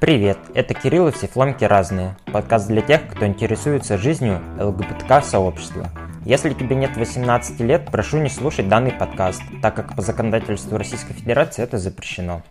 Привет, это Кирилл и все фламки разные. Подкаст для тех, кто интересуется жизнью ЛГБТК-сообщества. Если тебе нет 18 лет, прошу не слушать данный подкаст, так как по законодательству Российской Федерации это запрещено.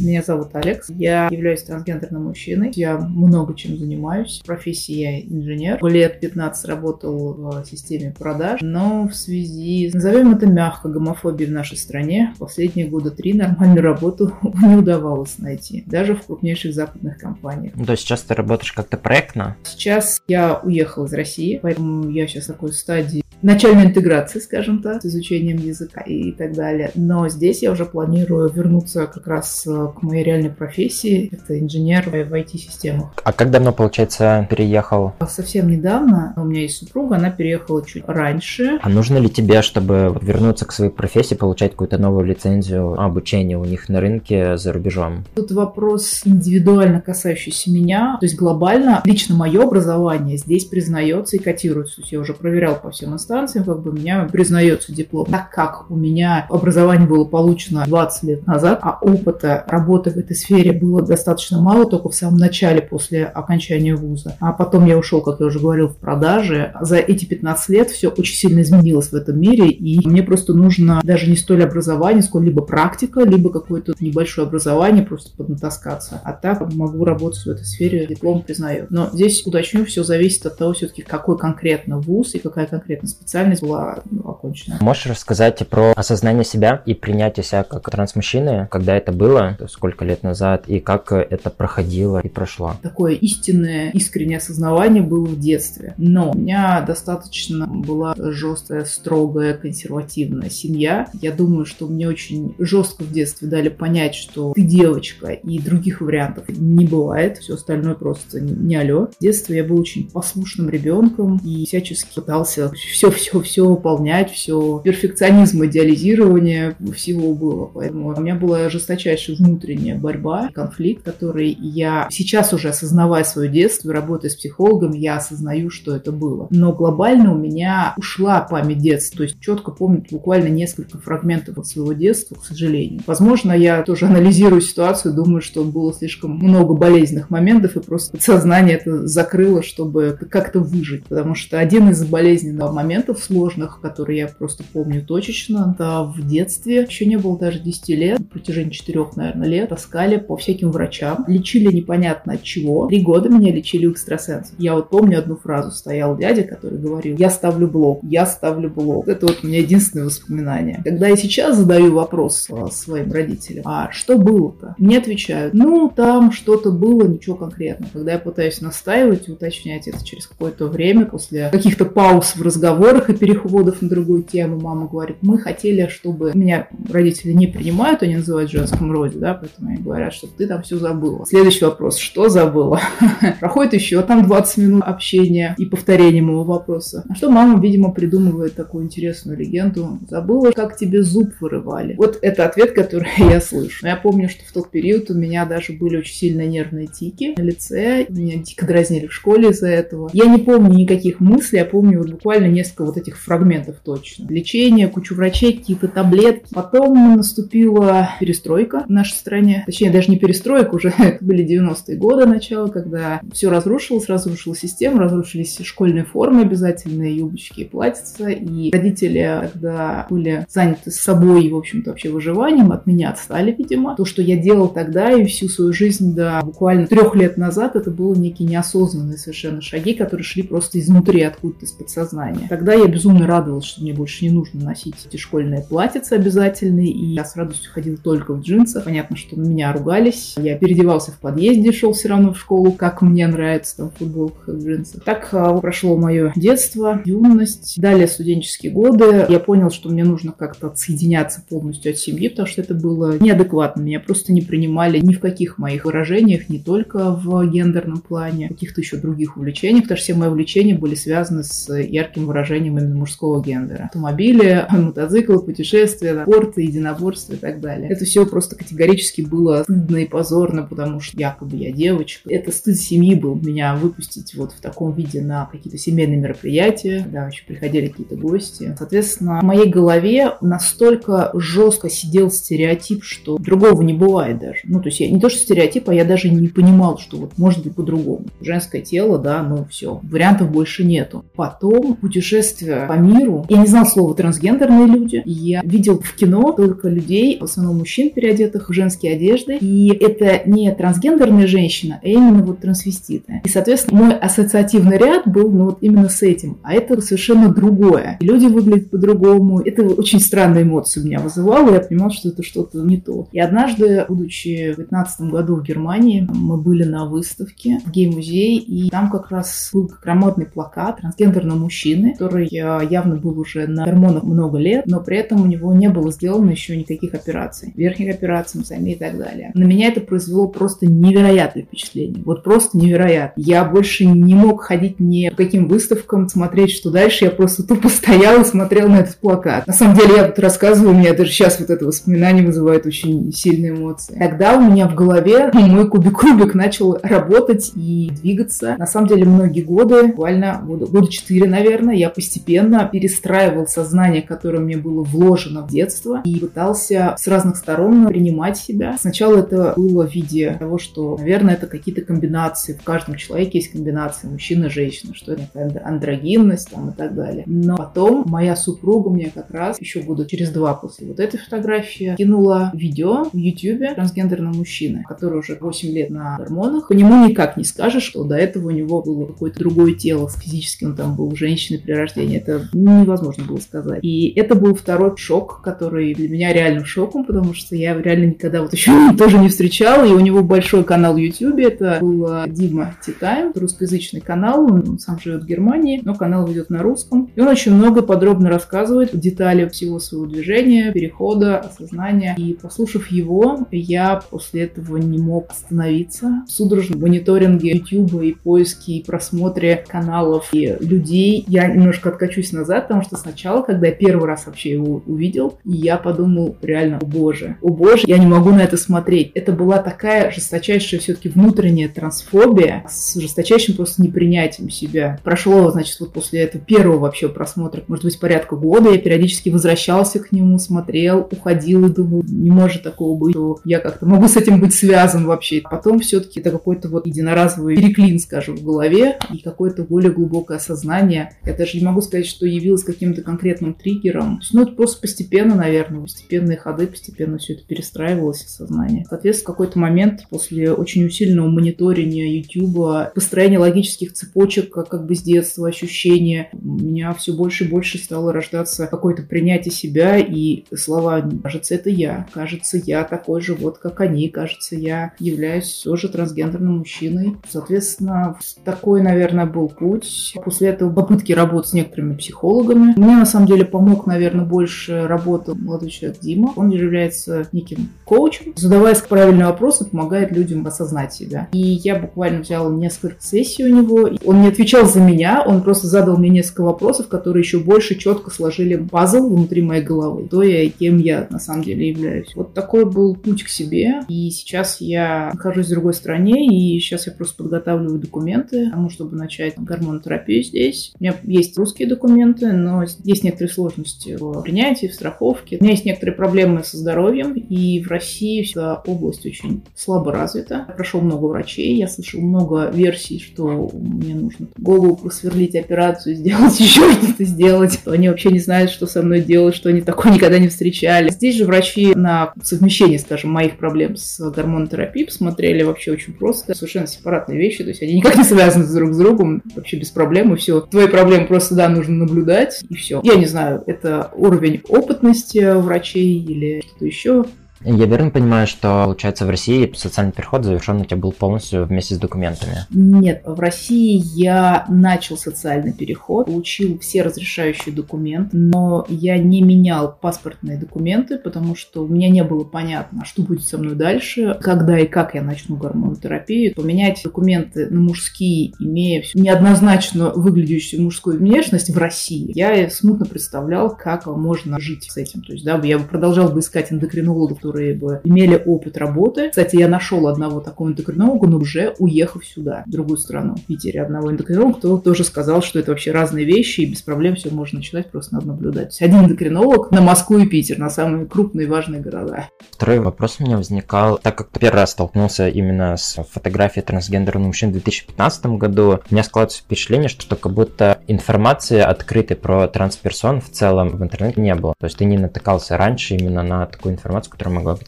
Меня зовут Алекс. Я являюсь трансгендерным мужчиной. Я много чем занимаюсь. В профессии я инженер. Лет 15 работал в системе продаж, но в связи, назовем это мягко, гомофобией в нашей стране, последние года три нормальную работу не удавалось найти, даже в крупнейших западных компаниях. То есть сейчас ты работаешь как-то проектно? Сейчас я уехал из России, поэтому я сейчас в такой стадии начальной интеграции, скажем так, с изучением языка и так далее. Но здесь я уже планирую вернуться как раз э, к моей реальной профессии. Это инженер в IT-системах. А как давно, получается, переехал? Совсем недавно. У меня есть супруга, она переехала чуть раньше. А нужно ли тебе, чтобы вернуться к своей профессии, получать какую-то новую лицензию обучения у них на рынке за рубежом? Тут вопрос индивидуально касающийся меня. То есть глобально лично мое образование здесь признается и котируется. То есть я уже проверял по всем инстанциям как бы у меня признается диплом. Так как у меня образование было получено 20 лет назад, а опыта работы в этой сфере было достаточно мало, только в самом начале после окончания вуза. А потом я ушел, как я уже говорил, в продажи. За эти 15 лет все очень сильно изменилось в этом мире, и мне просто нужно даже не столь образование, сколько либо практика, либо какое-то небольшое образование, просто поднатаскаться. А так могу работать в этой сфере, диплом признает. Но здесь, уточню, все зависит от того, все-таки какой конкретно вуз и какая конкретно специальность была ну, окончена. Можешь рассказать про осознание себя и принятие себя как трансмужчины, когда это было, сколько лет назад, и как это проходило и прошло? Такое истинное, искреннее осознавание было в детстве. Но у меня достаточно была жесткая, строгая, консервативная семья. Я думаю, что мне очень жестко в детстве дали понять, что ты девочка, и других вариантов не бывает. Все остальное просто не алло. В детстве я был очень послушным ребенком и всячески пытался все все-все выполнять, все перфекционизм, идеализирование всего было. Поэтому у меня была жесточайшая внутренняя борьба, конфликт, который я сейчас уже осознавая свое детство, работая с психологом, я осознаю, что это было. Но глобально у меня ушла память детства, то есть четко помню буквально несколько фрагментов своего детства, к сожалению. Возможно, я тоже анализирую ситуацию, думаю, что было слишком много болезненных моментов, и просто сознание это закрыло, чтобы как-то выжить. Потому что один из болезненных моментов сложных, которые я просто помню точечно. Да, в детстве, еще не было даже 10 лет, на протяжении 4, наверное, лет, таскали по всяким врачам, лечили непонятно от чего. Три года меня лечили у экстрасенсов. Я вот помню одну фразу, стоял дядя, который говорил, я ставлю блок, я ставлю блок. Это вот у меня единственное воспоминание. Когда я сейчас задаю вопрос а, своим родителям, а что было-то? Мне отвечают, ну, там что-то было, ничего конкретного. Когда я пытаюсь настаивать и уточнять это через какое-то время, после каких-то пауз в разговорах и переходов на другую тему мама говорит, мы хотели, чтобы меня родители не принимают, они называют в женском роде, да, поэтому они говорят, что ты там все забыла. Следующий вопрос, что забыла? Проходит еще там 20 минут общения и повторения моего вопроса. А что мама, видимо, придумывает такую интересную легенду? Забыла, как тебе зуб вырывали. Вот это ответ, который я слышу. я помню, что в тот период у меня даже были очень сильно нервные тики на лице. Меня дико дразнили в школе из-за этого. Я не помню никаких мыслей, я помню вот буквально несколько вот этих фрагментов точно. Лечение, кучу врачей, какие-то таблетки. Потом наступила перестройка в нашей стране. Точнее, даже не перестройка, уже были 90-е годы начало, когда все разрушилось, разрушилась система, разрушились школьные формы обязательные, юбочки и платьица. И родители, когда были заняты собой в общем-то, вообще выживанием, от меня отстали, видимо. То, что я делал тогда и всю свою жизнь до буквально трех лет назад, это было некие неосознанные совершенно шаги, которые шли просто изнутри, откуда-то из подсознания. Тогда я безумно радовалась, что мне больше не нужно носить эти школьные платьица обязательные, и я с радостью ходила только в джинсах. Понятно, что на меня ругались. Я переодевался в подъезде, шел все равно в школу, как мне нравится, там, в футболках и в джинсах. Так а, прошло мое детство, юность, далее студенческие годы. Я понял, что мне нужно как-то отсоединяться полностью от семьи, потому что это было неадекватно. Меня просто не принимали ни в каких моих выражениях, не только в гендерном плане, каких-то еще других увлечениях, потому что все мои увлечения были связаны с ярким выражением именно мужского гендера. Автомобили, мотоциклы, путешествия, спорт, единоборство и так далее. Это все просто категорически периодически было стыдно и позорно, потому что якобы я девочка. Это стыд семьи был меня выпустить вот в таком виде на какие-то семейные мероприятия, когда еще приходили какие-то гости. Соответственно, в моей голове настолько жестко сидел стереотип, что другого не бывает даже. Ну, то есть я не то, что стереотип, а я даже не понимал, что вот может быть по-другому. Женское тело, да, ну все, вариантов больше нету. Потом путешествие по миру. Я не знал слова трансгендерные люди. Я видел в кино только людей, в основном мужчин, переодетых в женские одежды. И это не трансгендерная женщина, а именно вот трансвеститы. И, соответственно, мой ассоциативный ряд был ну, вот именно с этим. А это совершенно другое. И люди выглядят по-другому. Это очень странные эмоции у меня вызывало. Я понимала, что это что-то не то. И однажды, будучи в 2015 году в Германии, мы были на выставке в гей-музее, и там как раз был громадный плакат трансгендерного мужчины, который явно был уже на гормонах много лет, но при этом у него не было сделано еще никаких операций, верхних операций, сами и так далее. На меня это произвело просто невероятное впечатление. Вот просто невероятно. Я больше не мог ходить ни по каким выставкам, смотреть, что дальше. Я просто тупо стоял и смотрел на этот плакат. На самом деле, я вот рассказываю, у меня даже сейчас вот это воспоминание вызывает очень сильные эмоции. Тогда у меня в голове мой кубик-кубик начал работать и двигаться. На самом деле, многие годы, буквально года, года 4, наверное, я постепенно перестраивал сознание, которое мне было вложено в детство, и пытался с разных сторон принимать себя. Сначала это было в виде того, что, наверное, это какие-то комбинации. В каждом человеке есть комбинации мужчина женщина, что это андрогинность там, и так далее. Но потом моя супруга мне как раз еще года через два после вот этой фотографии кинула видео в YouTube трансгендерного мужчины, который уже 8 лет на гормонах. По нему никак не скажешь, что до этого у него было какое-то другое тело, физически он там был женщиной при рождении. Это невозможно было сказать. И это был второй шок, который для меня реально шоком, потому что я реально никогда вот еще тоже не встречала, и у него большой канал в YouTube, это был а, Дима Титайм, русскоязычный канал, он сам живет в Германии, но канал ведет на русском. И он очень много подробно рассказывает детали всего своего движения, перехода, осознания. И послушав его, я после этого не мог остановиться. В судорожном мониторинге YouTube и поиске и просмотре каналов и людей я немножко откачусь назад, потому что сначала, когда я первый раз вообще его увидел, я подумал реально, о боже, о боже, я не могу на это смотреть. Это была такая жесточайшая все-таки внутренняя трансфобия с жесточайшим просто непринятием себя. Прошло, значит, вот после этого первого вообще просмотра, может быть, порядка года, я периодически возвращался к нему, смотрел, уходил и думал, не может такого быть, что я как-то могу с этим быть связан вообще. Потом все-таки это какой-то вот единоразовый переклин, скажем, в голове и какое-то более глубокое осознание. Я даже не могу сказать, что явилось каким-то конкретным триггером. ну, это просто постепенно, наверное, постепенные ходы, постепенно все это перестраивалось в сознание. Соответственно, в какой-то момент после очень усиленного мониторинга YouTube, построения логических цепочек, как бы с детства, ощущения, у меня все больше и больше стало рождаться какое-то принятие себя и слова «кажется, это я», «кажется, я такой же вот, как они», «кажется, я являюсь тоже трансгендерным мужчиной». Соответственно, такой, наверное, был путь. После этого попытки работать с некоторыми психологами. Мне, на самом деле, помог, наверное, больше работал молодой человек Дима. Он является неким коучем. Задавая правильные вопросы, помогает людям осознать себя. И я буквально взяла несколько сессий у него. Он не отвечал за меня, он просто задал мне несколько вопросов, которые еще больше четко сложили пазл внутри моей головы. То я и кем я на самом деле являюсь. Вот такой был путь к себе. И сейчас я нахожусь в другой стране, и сейчас я просто подготавливаю документы тому, чтобы начать гормонотерапию здесь. У меня есть русские документы, но есть некоторые сложности в принятии, в страховке. У меня есть некоторые проблемы со здоровьем, и в России эта область очень слабо развита. Я прошел много врачей, я слышал много версий, что мне нужно голову просверлить, операцию сделать, еще что-то сделать. Они вообще не знают, что со мной делать, что они такое никогда не встречали. Здесь же врачи на совмещение, скажем, моих проблем с гормонотерапией посмотрели вообще очень просто. Совершенно сепаратные вещи, то есть они никак не связаны друг с другом, вообще без проблем, и все. Твои проблемы просто, да, нужно наблюдать, и все. Я не знаю, это уровень опытности врачей или что-то еще. Я верно понимаю, что, получается, в России социальный переход завершен у тебя был полностью вместе с документами? Нет, в России я начал социальный переход, получил все разрешающие документы, но я не менял паспортные документы, потому что у меня не было понятно, что будет со мной дальше, когда и как я начну гормонотерапию. Поменять документы на мужские, имея неоднозначно выглядящую мужскую внешность в России, я смутно представлял, как можно жить с этим. То есть, да, я бы продолжал бы искать эндокринологов, которые бы имели опыт работы. Кстати, я нашел одного такого эндокринолога, но уже уехав сюда, в другую страну, в Питере, одного эндокринолога, кто тоже сказал, что это вообще разные вещи, и без проблем все можно начинать, просто надо наблюдать. Один эндокринолог на Москву и Питер, на самые крупные важные города. Второй вопрос у меня возникал, так как первый раз столкнулся именно с фотографией трансгендерных мужчин в 2015 году, у меня складывается впечатление, что как будто информации открытой про трансперсон в целом в интернете не было. То есть ты не натыкался раньше именно на такую информацию, которая могла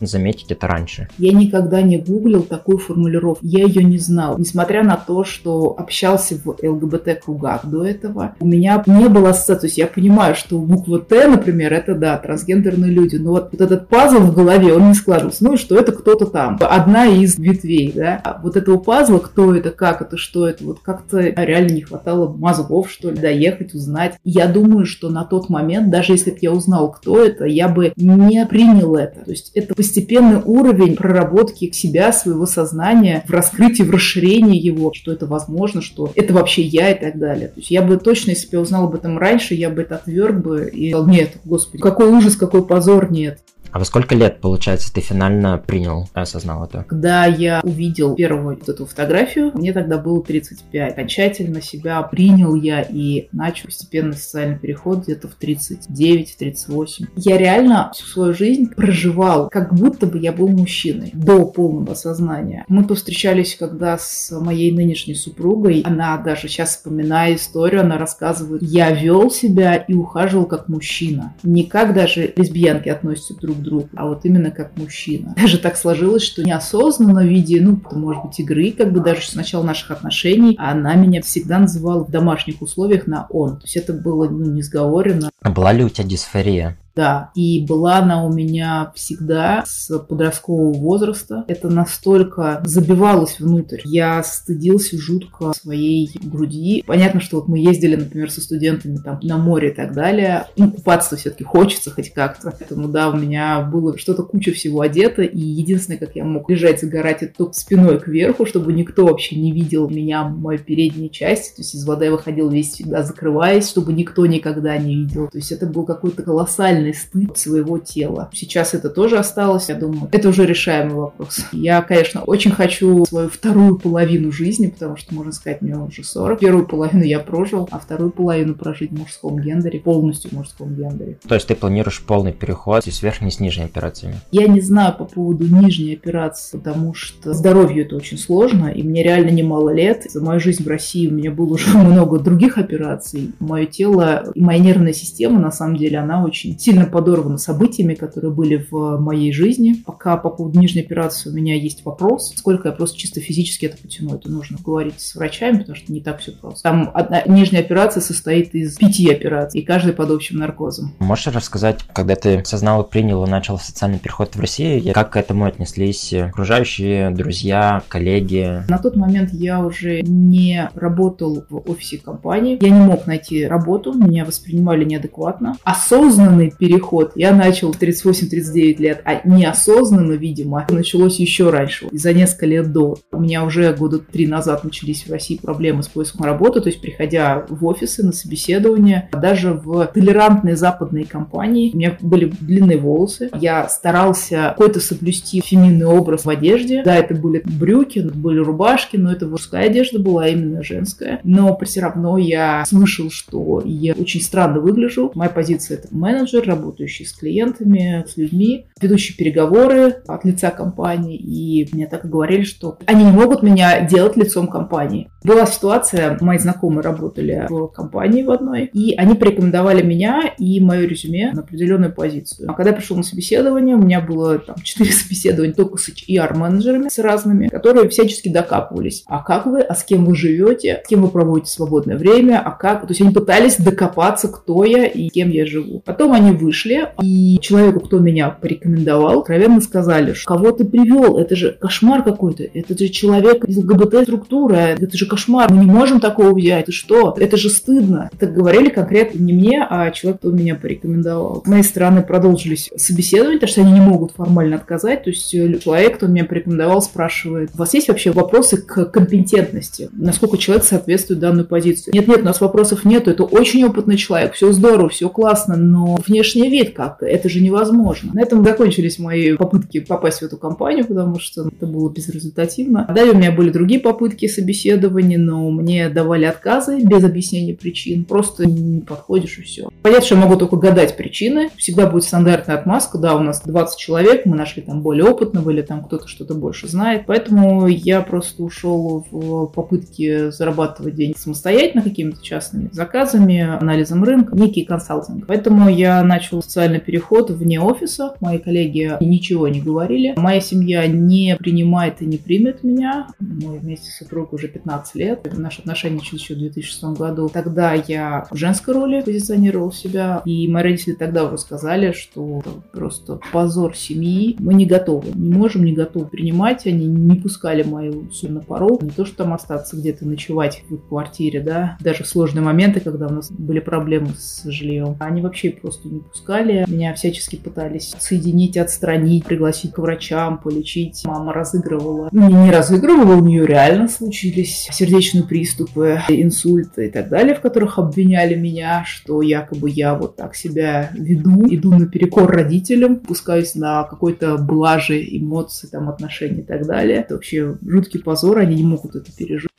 заметить это раньше. Я никогда не гуглил такую формулировку. Я ее не знал. Несмотря на то, что общался в ЛГБТ-кругах до этого, у меня не было ассоциации. То есть я понимаю, что буква Т, например, это, да, трансгендерные люди. Но вот, вот этот пазл в голове, он не складывался. Ну и что это кто-то там. Одна из ветвей, да. А вот этого пазла, кто это, как это, что это, вот как-то реально не хватало мозгов, что ли, доехать, узнать. Я думаю, что на тот момент, даже если бы я узнал, кто это, я бы не принял это. То есть это постепенный уровень проработки себя, своего сознания, в раскрытии, в расширении его, что это возможно, что это вообще я и так далее. То есть я бы точно, если бы я узнал об этом раньше, я бы это отверг бы и сказал, нет, господи, какой ужас, какой позор, нет. А во сколько лет, получается, ты финально принял, осознал это? Когда я увидел первую вот эту фотографию, мне тогда было 35. Окончательно себя принял я и начал постепенно социальный переход где-то в 39-38. Я реально всю свою жизнь проживал, как будто бы я был мужчиной до полного осознания. Мы повстречались когда с моей нынешней супругой. Она даже сейчас, вспоминая историю, она рассказывает, я вел себя и ухаживал как мужчина. Не как даже лесбиянки относятся друг другу, а вот именно как мужчина. Даже так сложилось, что неосознанно в виде, ну, может быть, игры, как бы даже с начала наших отношений, она меня всегда называла в домашних условиях на «он». То есть это было, ну, не сговорено. А была ли у тебя дисфория? Да, и была она у меня всегда с подросткового возраста. Это настолько забивалось внутрь. Я стыдился жутко своей груди. Понятно, что вот мы ездили, например, со студентами там на море и так далее. Ну, купаться все-таки хочется хоть как-то. Поэтому, да, у меня было что-то куча всего одето. И единственное, как я мог лежать, загорать, это только спиной кверху, чтобы никто вообще не видел меня, мою переднюю часть. То есть из воды я выходил весь всегда закрываясь, чтобы никто никогда не видел. То есть это был какой-то колоссальный тотальный стыд своего тела. Сейчас это тоже осталось, я думаю. Это уже решаемый вопрос. Я, конечно, очень хочу свою вторую половину жизни, потому что, можно сказать, мне уже 40. Первую половину я прожил, а вторую половину прожить в мужском гендере, полностью в мужском гендере. То есть ты планируешь полный переход с верхней с нижней операциями? Я не знаю по поводу нижней операции, потому что здоровью это очень сложно, и мне реально немало лет. За мою жизнь в России у меня было уже много других операций. Мое тело и моя нервная система, на самом деле, она очень сильно сильно подорвана событиями, которые были в моей жизни. Пока по поводу нижней операции у меня есть вопрос, сколько я просто чисто физически это потяну. Это нужно говорить с врачами, потому что не так все просто. Там одна нижняя операция состоит из пяти операций, и каждая под общим наркозом. Можешь рассказать, когда ты осознал, принял и начал социальный переход в Россию, как к этому отнеслись окружающие, друзья, коллеги? На тот момент я уже не работал в офисе компании. Я не мог найти работу, меня воспринимали неадекватно. Осознанный переход я начал в 38-39 лет, а неосознанно, видимо, началось еще раньше, за несколько лет до. У меня уже года три назад начались в России проблемы с поиском работы, то есть приходя в офисы на собеседование, даже в толерантные западные компании, у меня были длинные волосы, я старался какой-то соблюсти феминный образ в одежде. Да, это были брюки, были рубашки, но это мужская одежда была, именно женская. Но все равно я слышал, что я очень странно выгляжу. Моя позиция это менеджер, работающий с клиентами, с людьми, ведущий переговоры от лица компании. И мне так и говорили, что они не могут меня делать лицом компании. Была ситуация, мои знакомые работали в компании в одной, и они порекомендовали меня и мое резюме на определенную позицию. А когда я пришел на собеседование, у меня было там четыре собеседования только с HR-менеджерами, с разными, которые всячески докапывались. А как вы, а с кем вы живете, с кем вы проводите свободное время, а как... То есть они пытались докопаться, кто я и кем я живу. Потом они вышли, и человеку, кто меня порекомендовал, откровенно сказали, что кого ты привел, это же кошмар какой-то, это же человек из ЛГБТ-структуры, это же кошмар, мы не можем такого взять, ты что, это же стыдно. Это говорили конкретно не мне, а человек, кто меня порекомендовал. С моей стороны продолжились собеседования, потому что они не могут формально отказать, то есть э, человек, кто меня порекомендовал, спрашивает, у вас есть вообще вопросы к компетентности, насколько человек соответствует данную позицию? Нет, нет, у нас вопросов нету, это очень опытный человек, все здорово, все классно, но внешне внешний вид как это же невозможно. На этом закончились мои попытки попасть в эту компанию, потому что это было безрезультативно. Далее у меня были другие попытки собеседования, но мне давали отказы без объяснения причин. Просто не подходишь и все. Понятно, что я могу только гадать причины. Всегда будет стандартная отмазка. Да, у нас 20 человек, мы нашли там более опытного или там кто-то что-то больше знает. Поэтому я просто ушел в попытки зарабатывать деньги самостоятельно какими-то частными заказами, анализом рынка, некий консалтинг. Поэтому я начал социальный переход вне офиса. Мои коллеги ничего не говорили. Моя семья не принимает и не примет меня. Мы вместе с супругом уже 15 лет. Наши отношения начались еще в 2006 году. Тогда я в женской роли позиционировал себя. И мои родители тогда уже сказали, что это просто позор семьи. Мы не готовы. Не можем, не готовы принимать. Они не пускали мою сумму на порог. Не то, что там остаться где-то ночевать в квартире, да. Даже в сложные моменты, когда у нас были проблемы с жильем. Они вообще просто не пускали. Меня всячески пытались соединить, отстранить, пригласить к врачам, полечить. Мама разыгрывала. Ну, не, разыгрывала, у нее реально случились сердечные приступы, инсульты и так далее, в которых обвиняли меня, что якобы я вот так себя веду, иду наперекор родителям, пускаюсь на какой-то блажи, эмоции, там, отношения и так далее. Это вообще жуткий позор, они не могут это пережить.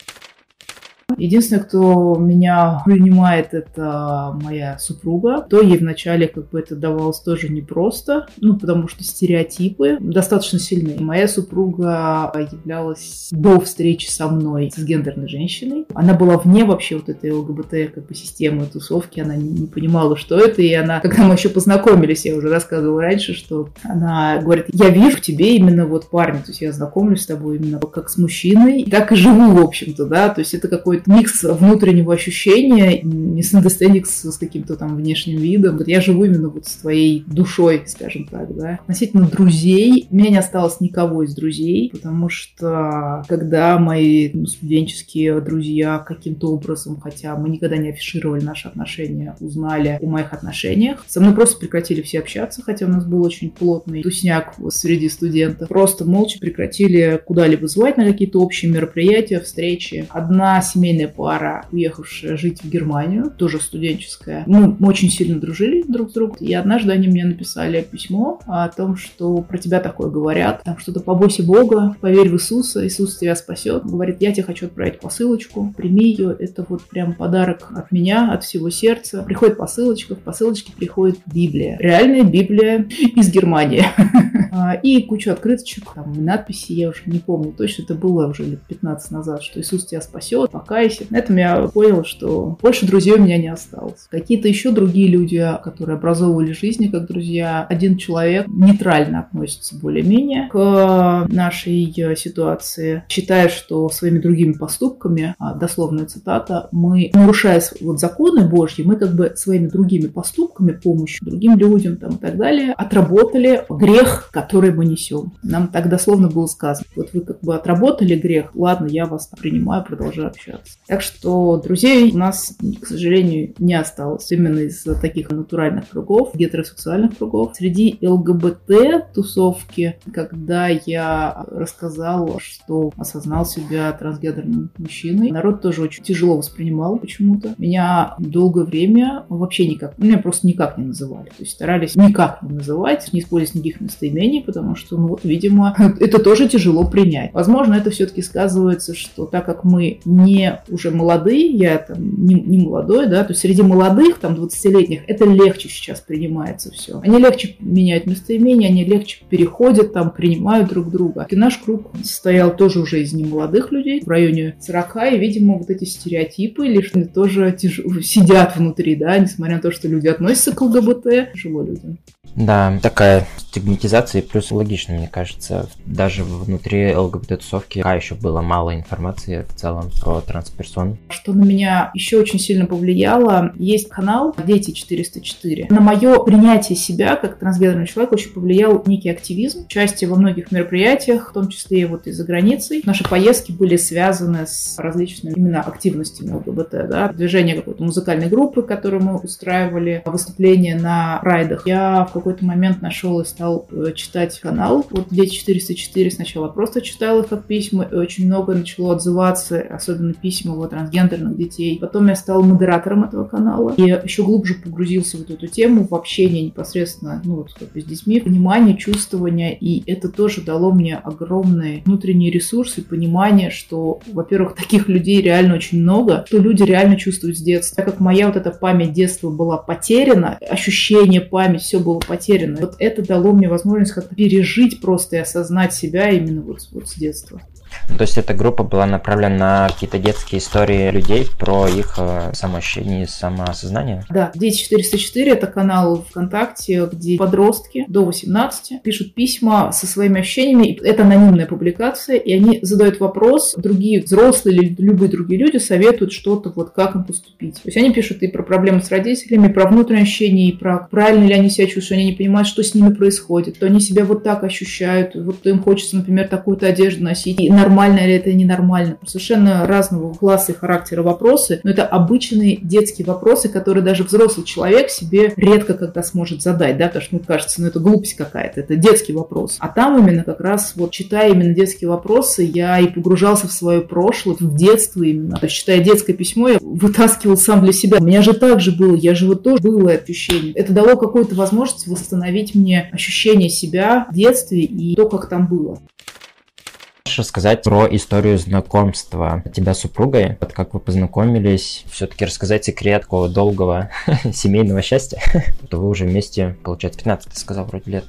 Единственное, кто меня принимает, это моя супруга. То ей вначале как бы это давалось тоже непросто, ну, потому что стереотипы достаточно сильные. Моя супруга являлась до встречи со мной с гендерной женщиной. Она была вне вообще вот этой ЛГБТ как бы системы тусовки, она не, не понимала, что это, и она, когда мы еще познакомились, я уже рассказывала раньше, что она говорит, я вижу в тебе именно вот парня, то есть я знакомлюсь с тобой именно как с мужчиной, так и живу, в общем-то, да, то есть это какой-то микс внутреннего ощущения, не синдестеник с каким-то там внешним видом. Я живу именно вот с твоей душой, скажем так, да. Относительно друзей, у меня не осталось никого из друзей, потому что когда мои ну, студенческие друзья каким-то образом, хотя мы никогда не афишировали наши отношения, узнали о моих отношениях, со мной просто прекратили все общаться, хотя у нас был очень плотный тусняк среди студентов. Просто молча прекратили куда-либо звать на какие-то общие мероприятия, встречи. Одна семейная семейная пара, уехавшая жить в Германию, тоже студенческая. Мы, очень сильно дружили друг с другом. И однажды они мне написали письмо о том, что про тебя такое говорят. Там что-то побойся Бога, поверь в Иисуса, Иисус тебя спасет. Говорит, я тебе хочу отправить посылочку, прими ее. Это вот прям подарок от меня, от всего сердца. Приходит посылочка, в посылочке приходит Библия. Реальная Библия из Германии. А, и кучу открыточек, там, надписи, я уже не помню точно, это было уже лет 15 назад, что Иисус тебя спасет, пока кайфе. На этом я понял, что больше друзей у меня не осталось. Какие-то еще другие люди, которые образовывали жизни как друзья, один человек нейтрально относится более-менее к нашей ситуации, считая, что своими другими поступками, а, дословная цитата, мы, нарушая вот законы Божьи, мы как бы своими другими поступками, помощью другим людям там, и так далее, отработали грех, который мы несем. Нам так дословно было сказано. Вот вы как бы отработали грех, ладно, я вас принимаю, продолжаю общаться. Так что друзей у нас, к сожалению, не осталось именно из таких натуральных кругов, гетеросексуальных кругов. Среди ЛГБТ-тусовки, когда я рассказала, что осознал себя трансгендерным мужчиной, народ тоже очень тяжело воспринимал почему-то. Меня долгое время вообще никак, меня просто никак не называли. То есть старались никак не называть, не использовать никаких местоимений, потому что, ну вот, видимо, это тоже тяжело принять. Возможно, это все-таки сказывается, что так как мы не уже молодые, я там не, не молодой, да, то среди молодых, там, 20-летних, это легче сейчас принимается все. Они легче меняют местоимение, они легче переходят, там, принимают друг друга. И наш круг состоял тоже уже из немолодых людей, в районе 40, и, видимо, вот эти стереотипы лишь тоже тяж... сидят внутри, да, несмотря на то, что люди относятся к ЛГБТ, тяжело людям. Да, такая стигматизация, плюс логично, мне кажется, даже внутри ЛГБТ-тусовки пока еще было мало информации в целом про трансперсон. Что на меня еще очень сильно повлияло, есть канал «Дети 404». На мое принятие себя как трансгендерный человек очень повлиял некий активизм, участие во многих мероприятиях, в том числе и вот и за границей. Наши поездки были связаны с различными именно активностями ЛГБТ, да, движение какой-то музыкальной группы, которую мы устраивали, выступления на райдах. Я в какой-то момент нашел из стал э, читать канал. Вот Дети 404 сначала просто читала их как письма, и очень много начало отзываться, особенно письма вот трансгендерных детей. Потом я стала модератором этого канала и еще глубже погрузился в вот эту тему, в общение непосредственно, ну вот как бы с детьми, понимание, чувствование, и это тоже дало мне огромные внутренние ресурсы, понимание, что, во-первых, таких людей реально очень много, что люди реально чувствуют с детства. Так как моя вот эта память детства была потеряна, ощущение, память, все было потеряно. Вот это дало мне возможность как-то пережить просто и осознать себя именно вот, вот с детства. То есть эта группа была направлена на какие-то детские истории людей про их э, самоощущение и самоосознание? Да, Дети 404 это канал ВКонтакте, где подростки до 18 пишут письма со своими ощущениями. Это анонимная публикация, и они задают вопрос, другие взрослые или любые другие люди советуют что-то, вот как им поступить. То есть они пишут и про проблемы с родителями, и про внутренние ощущения, и про правильно ли они себя чувствуют, они не понимают, что с ними происходит, что они себя вот так ощущают, вот им хочется, например, такую-то одежду носить, и нормально или это ненормально. Совершенно разного класса и характера вопросы, но это обычные детские вопросы, которые даже взрослый человек себе редко когда сможет задать, да, потому что, мне кажется, ну это глупость какая-то, это детский вопрос. А там именно как раз вот читая именно детские вопросы, я и погружался в свое прошлое, в детство именно. То есть читая детское письмо, я вытаскивал сам для себя. У меня же так же было, я же вот тоже было ощущение. Это дало какую-то возможность восстановить мне ощущение себя в детстве и то, как там было можешь рассказать про историю знакомства тебя с супругой? Вот как вы познакомились? Все-таки рассказать секрет такого долгого семейного счастья? Вы уже вместе, получается, 15, ты сказал, вроде лет.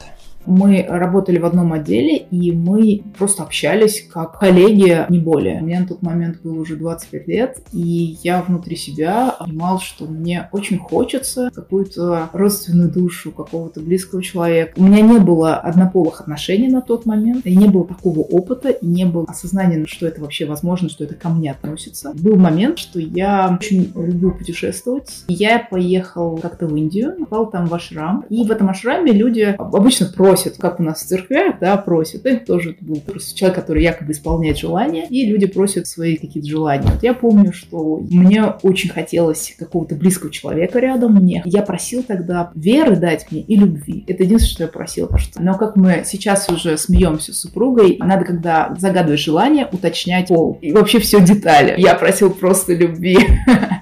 Мы работали в одном отделе, и мы просто общались как коллеги, не более. Мне на тот момент было уже 25 лет, и я внутри себя понимал, что мне очень хочется какую-то родственную душу, какого-то близкого человека. У меня не было однополых отношений на тот момент, и не было такого опыта, и не было осознания, что это вообще возможно, что это ко мне относится. Был момент, что я очень люблю путешествовать. Я поехал как-то в Индию, попал там в ашрам, и в этом ашраме люди обычно просят просят, как у нас в церквях, да, просят. Это тоже был просто человек, который якобы исполняет желания, и люди просят свои какие-то желания. Вот я помню, что мне очень хотелось какого-то близкого человека рядом мне. Я просил тогда веры дать мне и любви. Это единственное, что я просила. Потому что... Но как мы сейчас уже смеемся с супругой, надо, когда загадываешь желание, уточнять пол. И вообще все детали. Я просил просто любви.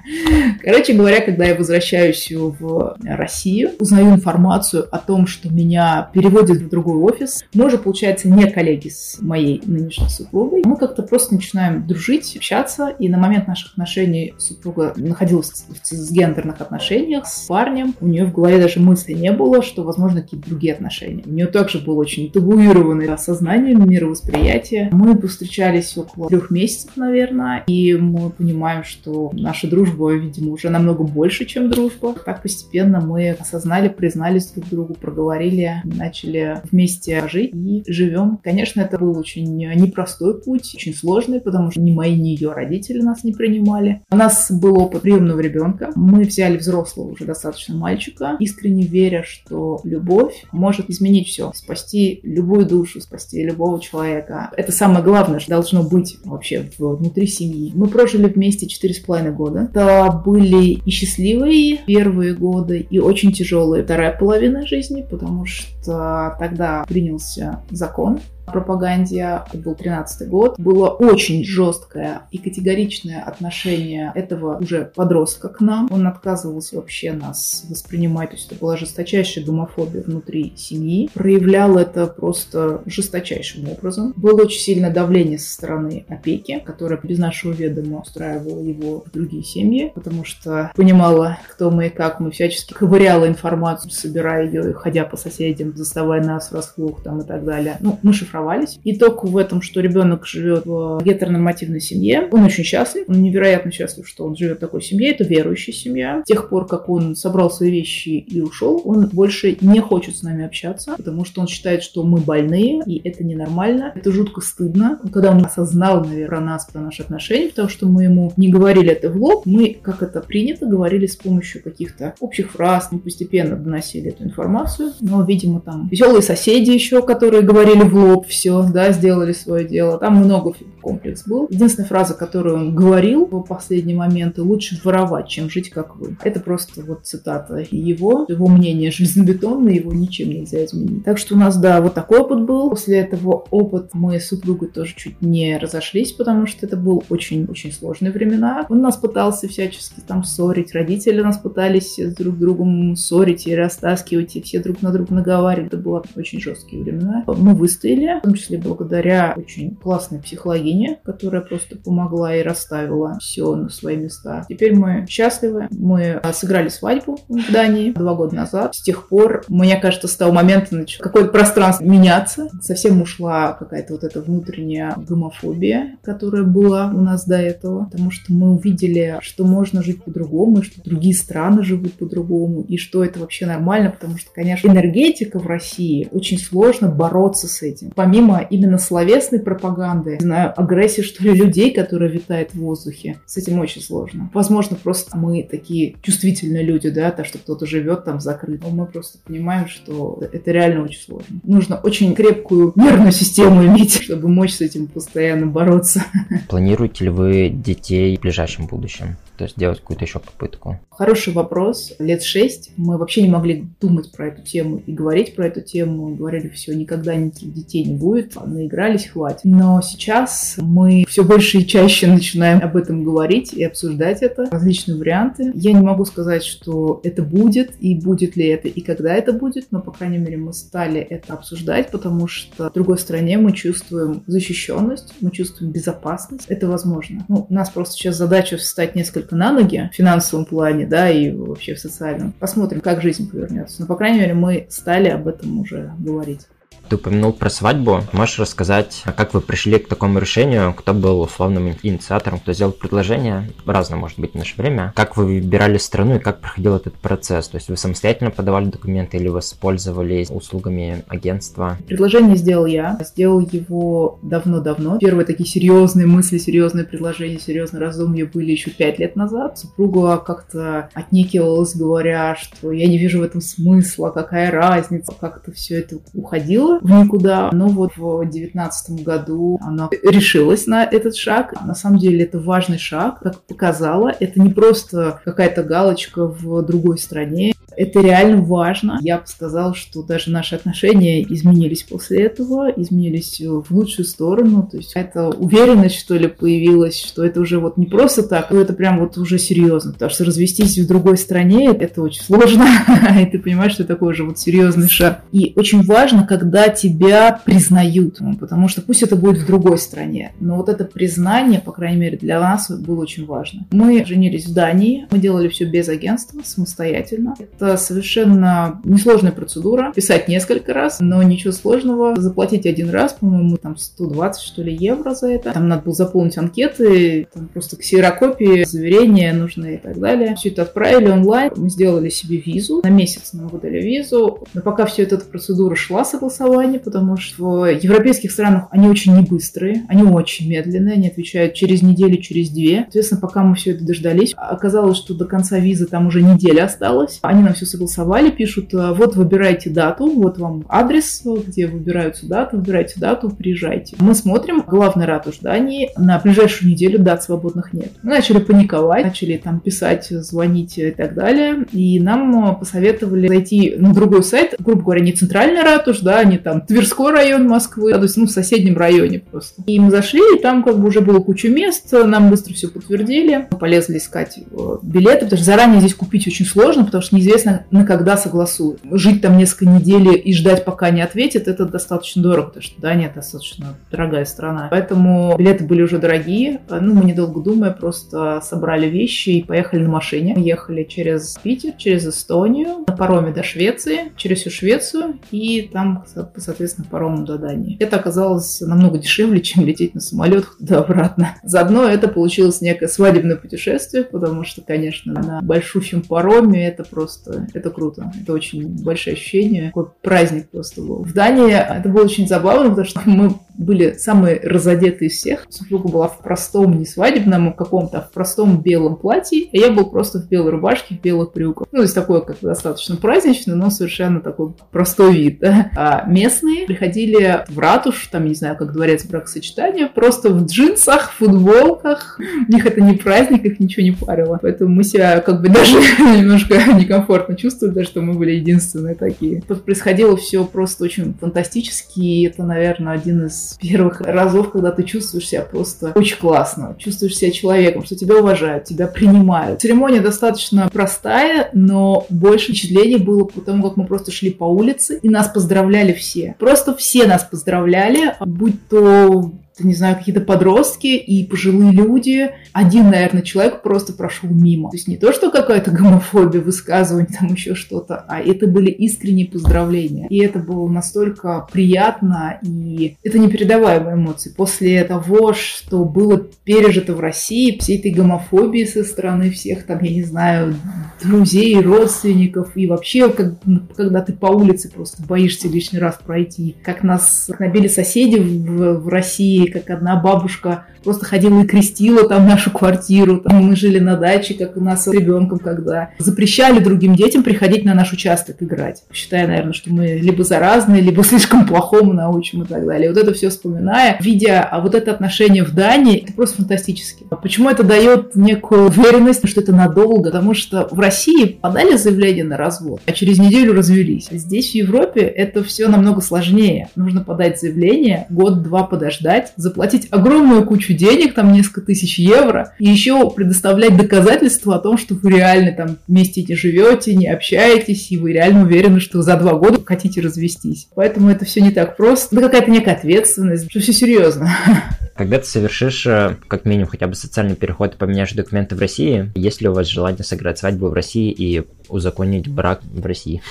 Короче говоря, когда я возвращаюсь в Россию, узнаю информацию о том, что меня переводят в другой офис. Мы уже, получается, не коллеги с моей нынешней супругой. Мы как-то просто начинаем дружить, общаться, и на момент наших отношений супруга находилась в гендерных отношениях с парнем. У нее в голове даже мысли не было, что, возможно, какие-то другие отношения. У нее также было очень табуированное сознание, мировосприятие. Мы повстречались около трех месяцев, наверное, и мы понимаем, что наша дружба, видимо, уже намного больше, чем дружба. Так постепенно мы осознали, признались друг другу, проговорили, начали вместе жить и живем. Конечно, это был очень непростой путь, очень сложный, потому что ни мои, ни ее родители нас не принимали. У нас был опыт приемного ребенка. Мы взяли взрослого уже достаточно мальчика, искренне веря, что любовь может изменить все, спасти любую душу, спасти любого человека. Это самое главное, что должно быть вообще внутри семьи. Мы прожили вместе четыре с половиной года. Это были и счастливые первые годы, и очень тяжелые вторая половина жизни, потому что тогда принялся закон пропаганде, это был 13 год, было очень жесткое и категоричное отношение этого уже подростка к нам. Он отказывался вообще нас воспринимать, то есть это была жесточайшая гомофобия внутри семьи. Проявлял это просто жесточайшим образом. Было очень сильное давление со стороны опеки, которая без нашего ведома устраивала его в другие семьи, потому что понимала, кто мы и как. Мы всячески ковыряла информацию, собирая ее, ходя по соседям, заставая нас врасплох там и так далее. Ну, мы шифровали расшифровались. Итог в этом, что ребенок живет в гетеронормативной семье. Он очень счастлив, он невероятно счастлив, что он живет в такой семье. Это верующая семья. С тех пор, как он собрал свои вещи и ушел, он больше не хочет с нами общаться, потому что он считает, что мы больные, и это ненормально. Это жутко стыдно. Когда он осознал, наверное, про нас, про наши отношения, потому что мы ему не говорили это в лоб, мы, как это принято, говорили с помощью каких-то общих фраз, мы постепенно доносили эту информацию. Но, видимо, там веселые соседи еще, которые говорили в лоб, все, да, сделали свое дело. Там много комплекс был. Единственная фраза, которую он говорил в последний момент, лучше воровать, чем жить как вы. Это просто вот цитата его, его мнение железобетонное, его ничем нельзя изменить. Так что у нас, да, вот такой опыт был. После этого опыт мы с супругой тоже чуть не разошлись, потому что это был очень-очень сложные времена. Он нас пытался всячески там ссорить, родители нас пытались друг с другом ссорить и растаскивать, и все друг на друга наговаривали. Это было очень жесткие времена. Мы выстояли, в том числе благодаря очень классной психологине, которая просто помогла и расставила все на свои места. Теперь мы счастливы. Мы сыграли свадьбу в Дании два года назад. С тех пор, мне кажется, с того момента начало какое-то пространство меняться. Совсем ушла какая-то вот эта внутренняя гомофобия, которая была у нас до этого. Потому что мы увидели, что можно жить по-другому, что другие страны живут по-другому, и что это вообще нормально, потому что, конечно, энергетика в России очень сложно бороться с этим. Помимо именно словесной пропаганды, не знаю, агрессии, что ли, людей, которая витает в воздухе, с этим очень сложно. Возможно, просто мы такие чувствительные люди, да, то, что кто-то живет там закрыт. Но мы просто понимаем, что это реально очень сложно. Нужно очень крепкую нервную систему иметь, чтобы мочь с этим постоянно бороться. Планируете ли вы детей в ближайшем будущем? То есть делать какую-то еще попытку? Хороший вопрос. Лет шесть мы вообще не могли думать про эту тему и говорить про эту тему. Говорили, все, никогда никаких детей не будет. Наигрались, хватит. Но сейчас мы все больше и чаще начинаем об этом говорить и обсуждать это. Различные варианты. Я не могу сказать, что это будет и будет ли это и когда это будет, но, по крайней мере, мы стали это обсуждать, потому что в другой стране мы чувствуем защищенность, мы чувствуем безопасность. Это возможно. Ну, у нас просто сейчас задача встать несколько на ноги в финансовом плане, да, и вообще в социальном. Посмотрим, как жизнь повернется. Но, по крайней мере, мы стали об этом уже говорить. Ты упомянул про свадьбу. Можешь рассказать, как вы пришли к такому решению? Кто был условным инициатором, кто сделал предложение? Разное может быть в наше время. Как вы выбирали страну и как проходил этот процесс? То есть вы самостоятельно подавали документы или воспользовались услугами агентства? Предложение сделал я. Сделал его давно-давно. Первые такие серьезные мысли, серьезные предложения, серьезные раздумья были еще пять лет назад. Супруга как-то отнекивалась, говоря, что я не вижу в этом смысла, какая разница, как-то все это уходило в никуда. Но вот в девятнадцатом году она решилась на этот шаг. На самом деле это важный шаг, как показала. Это не просто какая-то галочка в другой стране. Это реально важно. Я бы сказала, что даже наши отношения изменились после этого, изменились в лучшую сторону. То есть это уверенность, что ли, появилась, что это уже вот не просто так, но это прям вот уже серьезно. Потому что развестись в другой стране, это очень сложно. И ты понимаешь, что такой уже вот серьезный шаг. И очень важно, когда тебя признают. Потому что пусть это будет в другой стране, но вот это признание, по крайней мере, для нас было очень важно. Мы женились в Дании, мы делали все без агентства, самостоятельно. Это это совершенно несложная процедура. Писать несколько раз, но ничего сложного. Заплатить один раз, по-моему, там 120 что ли евро за это. Там надо было заполнить анкеты, там просто ксерокопии, заверения нужны и так далее. Все это отправили онлайн. Мы сделали себе визу. На месяц нам выдали визу. Но пока все эта процедура шла согласование, потому что в европейских странах они очень не быстрые, они очень медленные, они отвечают через неделю, через две. Соответственно, пока мы все это дождались, оказалось, что до конца визы там уже неделя осталась. Они нам все согласовали, пишут, «Э, вот выбирайте дату, вот вам адрес, где выбираются даты, выбирайте дату, приезжайте. Мы смотрим, главный ратуш Дании, на ближайшую неделю дат свободных нет. Мы начали паниковать, начали там писать, звонить и так далее, и нам посоветовали зайти на другой сайт, грубо говоря, не центральный ратуш, да, не там Тверской район Москвы, а, то есть, ну, в соседнем районе просто. И мы зашли, и там как бы уже было куча мест, нам быстро все подтвердили, мы полезли искать э, билеты, потому что заранее здесь купить очень сложно, потому что неизвестно, неизвестно, на когда согласуют. Жить там несколько недель и ждать, пока не ответят, это достаточно дорого, потому что Дания достаточно дорогая страна. Поэтому билеты были уже дорогие. Ну, мы, недолго думая, просто собрали вещи и поехали на машине. Ехали через Питер, через Эстонию, на пароме до Швеции, через всю Швецию и там, соответственно, паромом до Дании. Это оказалось намного дешевле, чем лететь на самолетах туда-обратно. Заодно это получилось некое свадебное путешествие, потому что, конечно, на большущем пароме это просто это круто. Это очень большое ощущение. Такой праздник просто был. В Дании это было очень забавно, потому что мы были самые разодетые из всех. Супруга была в простом, не свадебном каком-то, а в простом белом платье, а я был просто в белой рубашке, в белых брюках. Ну, то есть такой как достаточно праздничный, но совершенно такой простой вид. Да? А местные приходили в ратуш, там, не знаю, как дворец бракосочетания, просто в джинсах, футболках. У них это не праздник, их ничего не парило. Поэтому мы себя как бы даже немножко некомфортно чувствовали, даже что мы были единственные такие. Тут происходило все просто очень фантастически, и это, наверное, один из первых разов, когда ты чувствуешь себя просто очень классно, чувствуешь себя человеком, что тебя уважают, тебя принимают. Церемония достаточно простая, но больше впечатлений было потому, как мы просто шли по улице, и нас поздравляли все. Просто все нас поздравляли, будь то не знаю, какие-то подростки и пожилые люди. Один, наверное, человек просто прошел мимо. То есть не то, что какая-то гомофобия, высказывание, там еще что-то, а это были искренние поздравления. И это было настолько приятно, и это непередаваемые эмоции. После того, что было пережито в России, всей этой гомофобии со стороны всех, там, я не знаю, друзей, родственников, и вообще, как, когда ты по улице просто боишься лишний раз пройти, как нас набили соседи в, в России, как одна бабушка просто ходила и крестила там нашу квартиру. Там мы жили на даче, как у нас с ребенком, когда запрещали другим детям приходить на наш участок играть, считая, наверное, что мы либо заразные, либо слишком плохому научим и так далее. Вот это все вспоминая, видя а вот это отношение в Дании, это просто фантастически. Почему это дает некую уверенность, что это надолго? Потому что в России подали заявление на развод, а через неделю развелись. Здесь, в Европе, это все намного сложнее. Нужно подать заявление, год-два подождать, заплатить огромную кучу денег, там несколько тысяч евро, и еще предоставлять доказательства о том, что вы реально там вместе не живете, не общаетесь, и вы реально уверены, что за два года хотите развестись. Поэтому это все не так просто. Это какая-то некая ответственность, что все серьезно. Когда ты совершишь э, как минимум хотя бы социальный переход и поменяешь документы в России, есть ли у вас желание сыграть свадьбу в России и узаконить брак в России?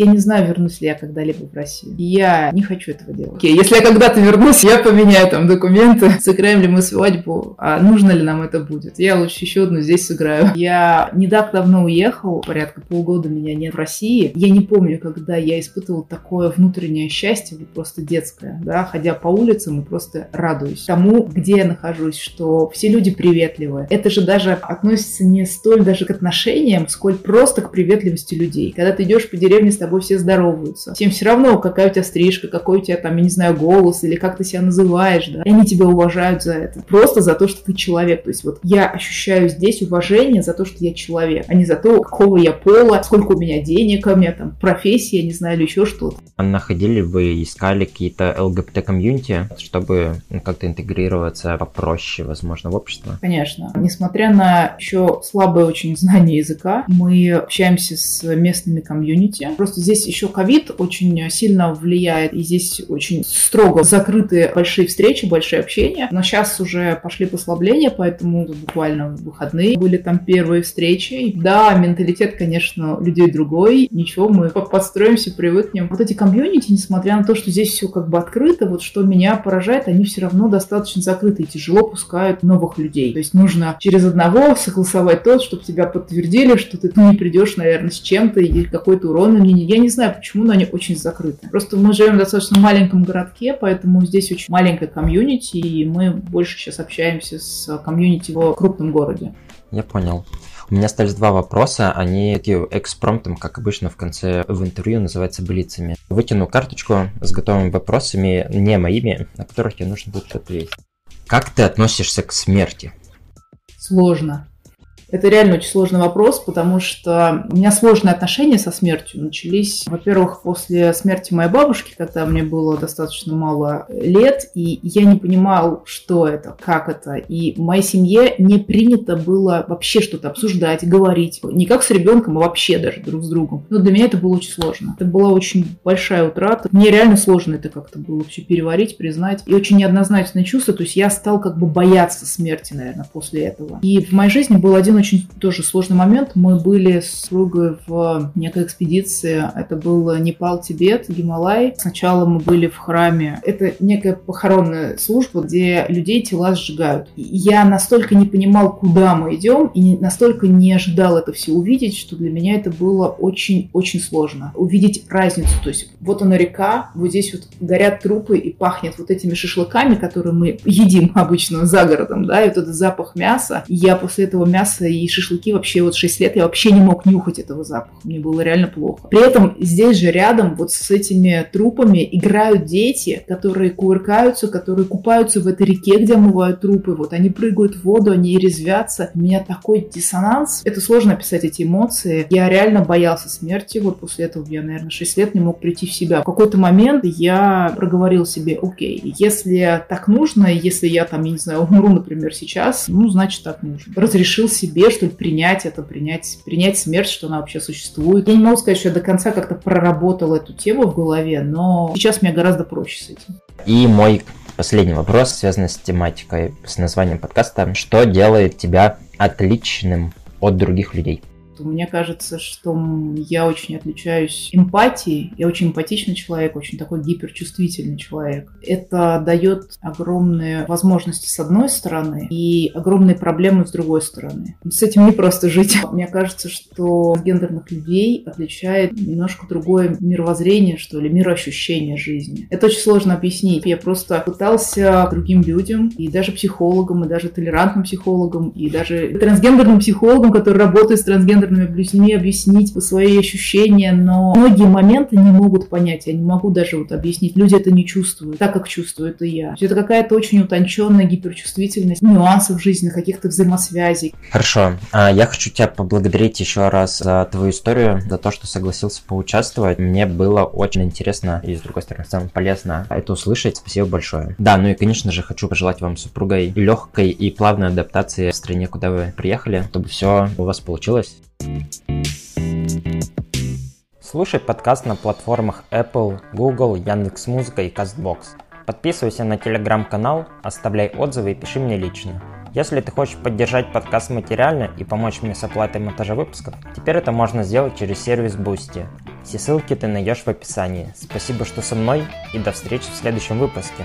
Я не знаю, вернусь ли я когда-либо в Россию. Я не хочу этого делать. Окей, если я когда-то вернусь, я поменяю там документы, сыграем ли мы свадьбу, а нужно ли нам это будет. Я лучше еще одну здесь сыграю. Я не так давно уехал, порядка полгода меня нет в России. Я не помню, когда я испытывал такое внутреннее счастье, вот просто детское, да, ходя по улицам и просто радуюсь тому, где я нахожусь, что все люди приветливые. Это же даже относится не столь даже к отношениям, сколь просто к приветливости людей. Когда ты идешь по деревне с тобой тобой все здороваются. Всем все равно, какая у тебя стрижка, какой у тебя там, я не знаю, голос или как ты себя называешь, да. И они тебя уважают за это. Просто за то, что ты человек. То есть вот я ощущаю здесь уважение за то, что я человек, а не за то, какого я пола, сколько у меня денег, у меня там профессия, я не знаю, или еще что-то. А находили вы, искали какие-то ЛГБТ-комьюнити, чтобы ну, как-то интегрироваться попроще, возможно, в общество? Конечно. Несмотря на еще слабое очень знание языка, мы общаемся с местными комьюнити. Просто здесь еще ковид очень сильно влияет, и здесь очень строго закрытые большие встречи, большие общения. Но сейчас уже пошли послабления, поэтому буквально в выходные были там первые встречи. Да, менталитет, конечно, людей другой. Ничего, мы подстроимся, привыкнем. Вот эти комьюнити, несмотря на то, что здесь все как бы открыто, вот что меня поражает, они все равно достаточно закрыты и тяжело пускают новых людей. То есть нужно через одного согласовать тот, чтобы тебя подтвердили, что ты не придешь, наверное, с чем-то и какой-то урон мне я не знаю почему, но они очень закрыты. Просто мы живем в достаточно маленьком городке, поэтому здесь очень маленькая комьюнити, и мы больше сейчас общаемся с комьюнити в крупном городе. Я понял. У меня остались два вопроса, они такие экспромтом, как обычно в конце в интервью, называются блицами. Вытяну карточку с готовыми вопросами, не моими, на которых тебе нужно будет ответить. Как ты относишься к смерти? Сложно. Это реально очень сложный вопрос, потому что у меня сложные отношения со смертью начались, во-первых, после смерти моей бабушки, когда мне было достаточно мало лет, и я не понимал, что это, как это. И в моей семье не принято было вообще что-то обсуждать, говорить. Не как с ребенком, а вообще даже друг с другом. Но для меня это было очень сложно. Это была очень большая утрата. Мне реально сложно это как-то было вообще переварить, признать. И очень неоднозначное чувство. То есть я стал как бы бояться смерти, наверное, после этого. И в моей жизни был один очень тоже сложный момент. Мы были с супругой в некой экспедиции. Это был Непал, Тибет, Гималай. Сначала мы были в храме. Это некая похоронная служба, где людей тела сжигают. Я настолько не понимал, куда мы идем, и настолько не ожидал это все увидеть, что для меня это было очень-очень сложно. Увидеть разницу. То есть вот она река, вот здесь вот горят трупы и пахнет вот этими шашлыками, которые мы едим обычно за городом, да, и вот этот запах мяса. Я после этого мяса и шашлыки вообще вот 6 лет я вообще не мог нюхать этого запаха. Мне было реально плохо. При этом здесь же рядом вот с этими трупами играют дети, которые кувыркаются, которые купаются в этой реке, где омывают трупы. Вот они прыгают в воду, они резвятся. У меня такой диссонанс. Это сложно описать эти эмоции. Я реально боялся смерти. Вот после этого я, наверное, 6 лет не мог прийти в себя. В какой-то момент я проговорил себе, окей, если так нужно, если я там, я не знаю, умру, например, сейчас, ну, значит, так нужно. Разрешил себе, что ли, принять это, принять, принять смерть, что она вообще существует. Я не могу сказать, что я до конца как-то проработал эту тему в голове, но сейчас мне гораздо проще с этим. И мой последний вопрос, связанный с тематикой, с названием подкаста. Что делает тебя отличным от других людей? Мне кажется, что я очень отличаюсь эмпатией. Я очень эмпатичный человек, очень такой гиперчувствительный человек. Это дает огромные возможности с одной стороны и огромные проблемы с другой стороны. С этим не просто жить. Мне кажется, что гендерных людей отличает немножко другое мировоззрение, что ли, мироощущение жизни. Это очень сложно объяснить. Я просто пытался другим людям, и даже психологам, и даже толерантным психологам, и даже трансгендерным психологам, которые работают с трансгендерными трансгендерными людьми объяснить свои ощущения, но многие моменты не могут понять. Я не могу даже вот объяснить. Люди это не чувствуют, так как чувствую это я. Это какая-то очень утонченная гиперчувствительность нюансов жизни, каких-то взаимосвязей. Хорошо. А я хочу тебя поблагодарить еще раз за твою историю, за то, что согласился поучаствовать. Мне было очень интересно и, с другой стороны, самое полезно это услышать. Спасибо большое. Да, ну и, конечно же, хочу пожелать вам супругой легкой и плавной адаптации в стране, куда вы приехали, чтобы все у вас получилось. Слушай подкаст на платформах Apple, Google, Яндекс.Музыка и CastBox. Подписывайся на телеграм-канал, оставляй отзывы и пиши мне лично. Если ты хочешь поддержать подкаст материально и помочь мне с оплатой монтажа выпусков, теперь это можно сделать через сервис Boosty. Все ссылки ты найдешь в описании. Спасибо, что со мной и до встречи в следующем выпуске.